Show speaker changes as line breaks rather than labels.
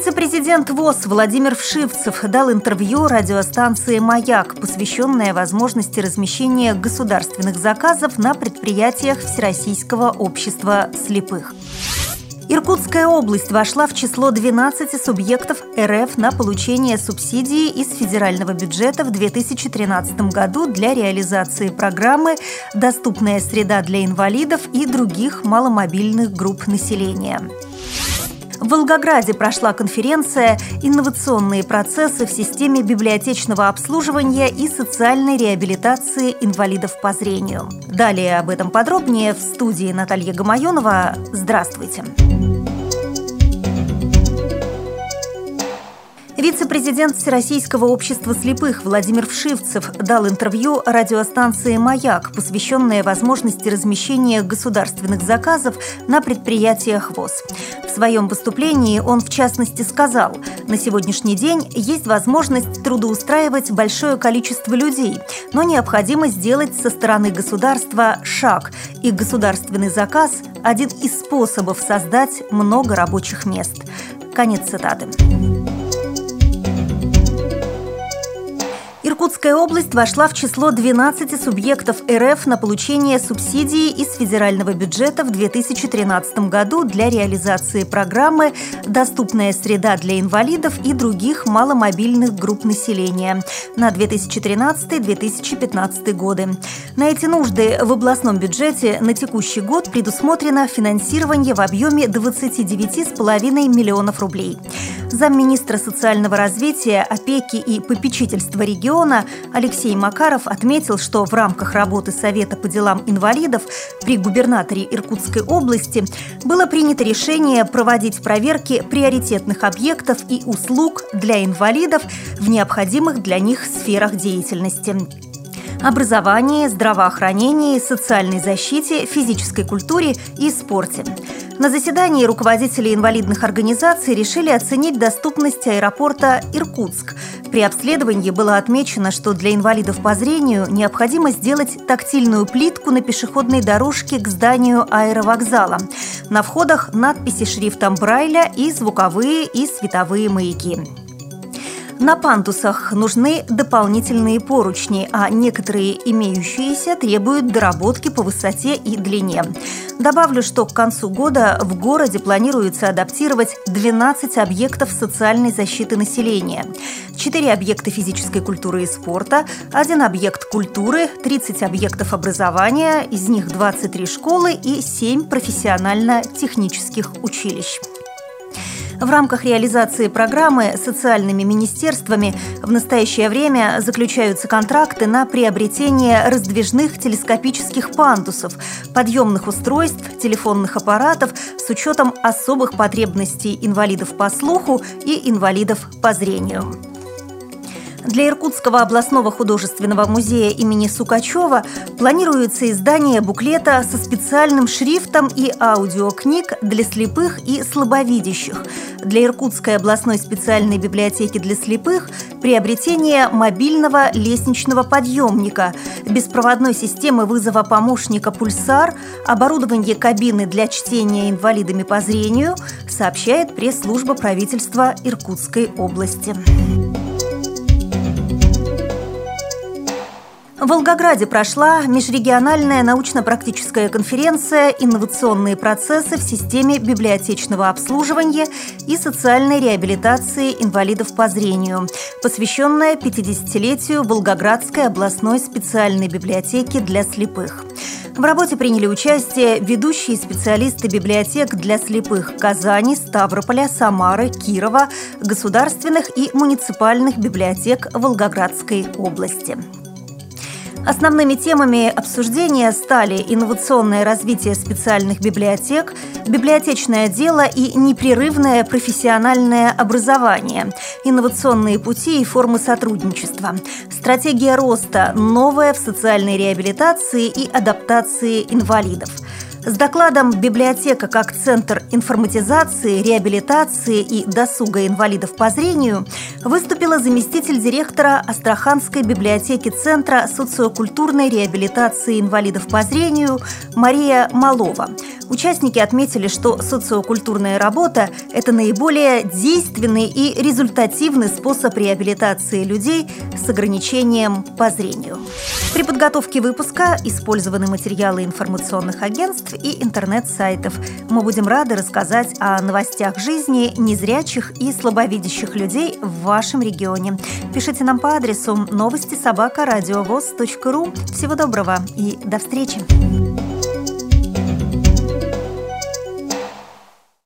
Вице-президент ВОЗ Владимир Вшивцев дал интервью радиостанции «Маяк», посвященное возможности размещения государственных заказов на предприятиях Всероссийского общества слепых. Иркутская область вошла в число 12 субъектов РФ на получение субсидии из федерального бюджета в 2013 году для реализации программы «Доступная среда для инвалидов и других маломобильных групп населения». В Волгограде прошла конференция «Инновационные процессы в системе библиотечного обслуживания и социальной реабилитации инвалидов по зрению». Далее об этом подробнее в студии Наталья Гамаюнова. Здравствуйте! Здравствуйте! Вице-президент Всероссийского общества слепых Владимир Вшивцев дал интервью радиостанции «Маяк», посвященное возможности размещения государственных заказов на предприятиях ВОЗ. В своем выступлении он, в частности, сказал, на сегодняшний день есть возможность трудоустраивать большое количество людей, но необходимо сделать со стороны государства шаг, и государственный заказ – один из способов создать много рабочих мест. Конец цитаты. Иркутская область вошла в число 12 субъектов РФ на получение субсидии из федерального бюджета в 2013 году для реализации программы «Доступная среда для инвалидов и других маломобильных групп населения» на 2013-2015 годы. На эти нужды в областном бюджете на текущий год предусмотрено финансирование в объеме 29,5 миллионов рублей. Замминистра социального развития, опеки и попечительства региона Алексей Макаров отметил, что в рамках работы Совета по делам инвалидов при губернаторе Иркутской области было принято решение проводить проверки приоритетных объектов и услуг для инвалидов в необходимых для них сферах деятельности образовании, здравоохранении, социальной защите, физической культуре и спорте. На заседании руководители инвалидных организаций решили оценить доступность аэропорта Иркутск. При обследовании было отмечено, что для инвалидов по зрению необходимо сделать тактильную плитку на пешеходной дорожке к зданию аэровокзала. На входах надписи шрифтом Брайля и звуковые и световые маяки. На пандусах нужны дополнительные поручни, а некоторые имеющиеся требуют доработки по высоте и длине. Добавлю, что к концу года в городе планируется адаптировать 12 объектов социальной защиты населения. 4 объекта физической культуры и спорта, один объект культуры, 30 объектов образования, из них 23 школы и 7 профессионально-технических училищ. В рамках реализации программы социальными министерствами в настоящее время заключаются контракты на приобретение раздвижных телескопических пандусов, подъемных устройств, телефонных аппаратов с учетом особых потребностей инвалидов по слуху и инвалидов по зрению. Для Иркутского областного художественного музея имени Сукачева планируется издание буклета со специальным шрифтом и аудиокниг для слепых и слабовидящих. Для Иркутской областной специальной библиотеки для слепых приобретение мобильного лестничного подъемника, беспроводной системы вызова помощника «Пульсар», оборудование кабины для чтения инвалидами по зрению, сообщает пресс-служба правительства Иркутской области. В Волгограде прошла межрегиональная научно-практическая конференция «Инновационные процессы в системе библиотечного обслуживания и социальной реабилитации инвалидов по зрению», посвященная 50-летию Волгоградской областной специальной библиотеки для слепых. В работе приняли участие ведущие специалисты библиотек для слепых Казани, Ставрополя, Самары, Кирова, государственных и муниципальных библиотек Волгоградской области. Основными темами обсуждения стали инновационное развитие специальных библиотек, библиотечное дело и непрерывное профессиональное образование, инновационные пути и формы сотрудничества, стратегия роста, новая в социальной реабилитации и адаптации инвалидов – С докладом «Библиотека как центр информатизации, реабилитации и досуга инвалидов по зрению» выступила заместитель директора Астраханской библиотеки Центра социокультурной реабилитации инвалидов по зрению Мария Малова. Участники отметили, что социокультурная работа – это наиболее действенный и результативный способ реабилитации людей с ограничением по зрению. При подготовке выпуска использованы материалы информационных агентств и интернет-сайтов. Мы будем рады рассказать о новостях жизни незрячих и слабовидящих людей в вашем регионе. Пишите нам по адресу новости собака ру. Всего доброго и до встречи!